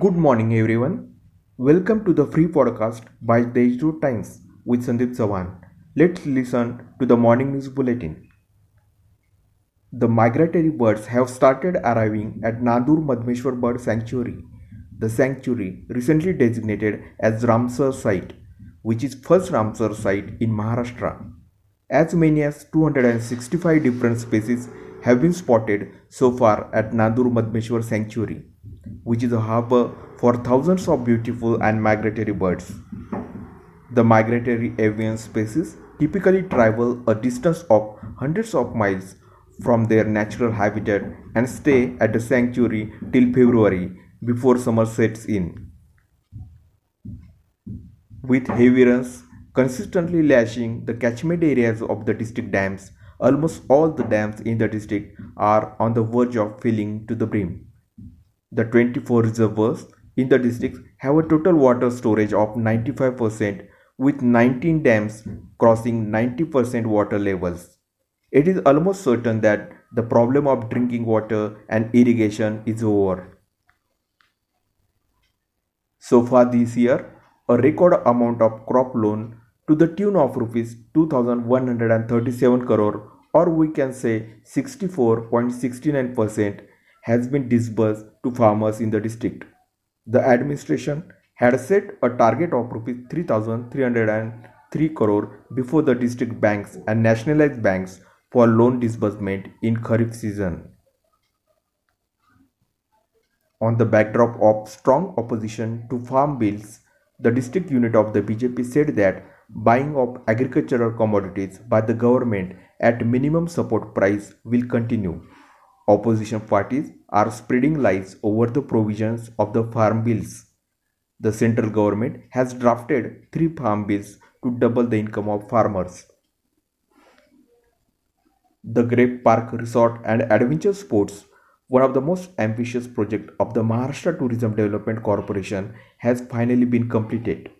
Good morning, everyone. Welcome to the free podcast by Deshdoot Times with Sandeep Sawan. Let's listen to the morning news bulletin. The migratory birds have started arriving at Nandur Madmeshwar Bird Sanctuary. The sanctuary, recently designated as Ramsar site, which is first Ramsar site in Maharashtra. As many as 265 different species have been spotted so far at Nandur Madmeshwar Sanctuary which is a harbor for thousands of beautiful and migratory birds. The migratory avian species typically travel a distance of hundreds of miles from their natural habitat and stay at the sanctuary till February before summer sets in. With heavy rains consistently lashing the catchment areas of the district dams, almost all the dams in the district are on the verge of filling to the brim. The 24 reservoirs in the district have a total water storage of 95% with 19 dams crossing 90% water levels. It is almost certain that the problem of drinking water and irrigation is over. So far this year, a record amount of crop loan to the tune of rupees 2137 crore or we can say 64.69% has been disbursed to farmers in the district. The administration had set a target of rupees 3303 crore before the district banks and nationalized banks for loan disbursement in kharif season. On the backdrop of strong opposition to farm bills, the district unit of the BJP said that buying of agricultural commodities by the government at minimum support price will continue. Opposition parties are spreading lies over the provisions of the farm bills. The central government has drafted three farm bills to double the income of farmers. The Grape Park Resort and Adventure Sports, one of the most ambitious projects of the Maharashtra Tourism Development Corporation, has finally been completed.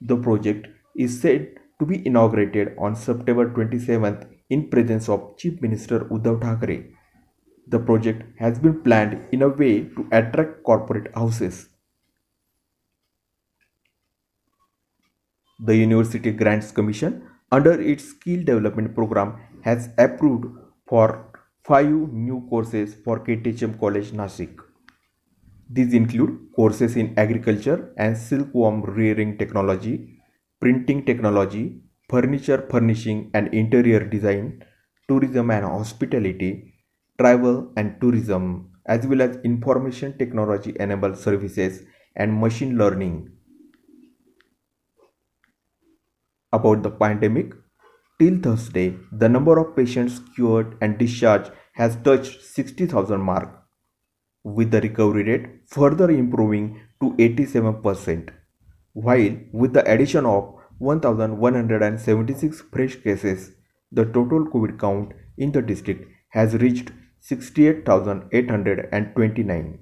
The project is said to be inaugurated on September 27th in presence of Chief Minister Uddhav Thackeray. The project has been planned in a way to attract corporate houses. The University Grants Commission, under its Skill Development Program, has approved for five new courses for KTHM College Nashik. These include courses in agriculture and silkworm rearing technology, printing technology, furniture furnishing and interior design, tourism and hospitality, travel and tourism, as well as information technology enabled services and machine learning. About the pandemic, till Thursday, the number of patients cured and discharged has touched 60,000 mark, with the recovery rate further improving to 87%, while with the addition of 1,176 fresh cases, the total COVID count in the district has reached 68,829.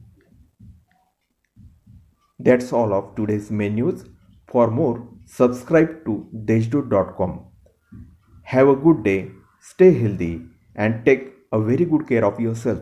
That's all of today's menus. For more, subscribe to deshdoot.com. Have a good day, stay healthy, and take a very good care of yourself.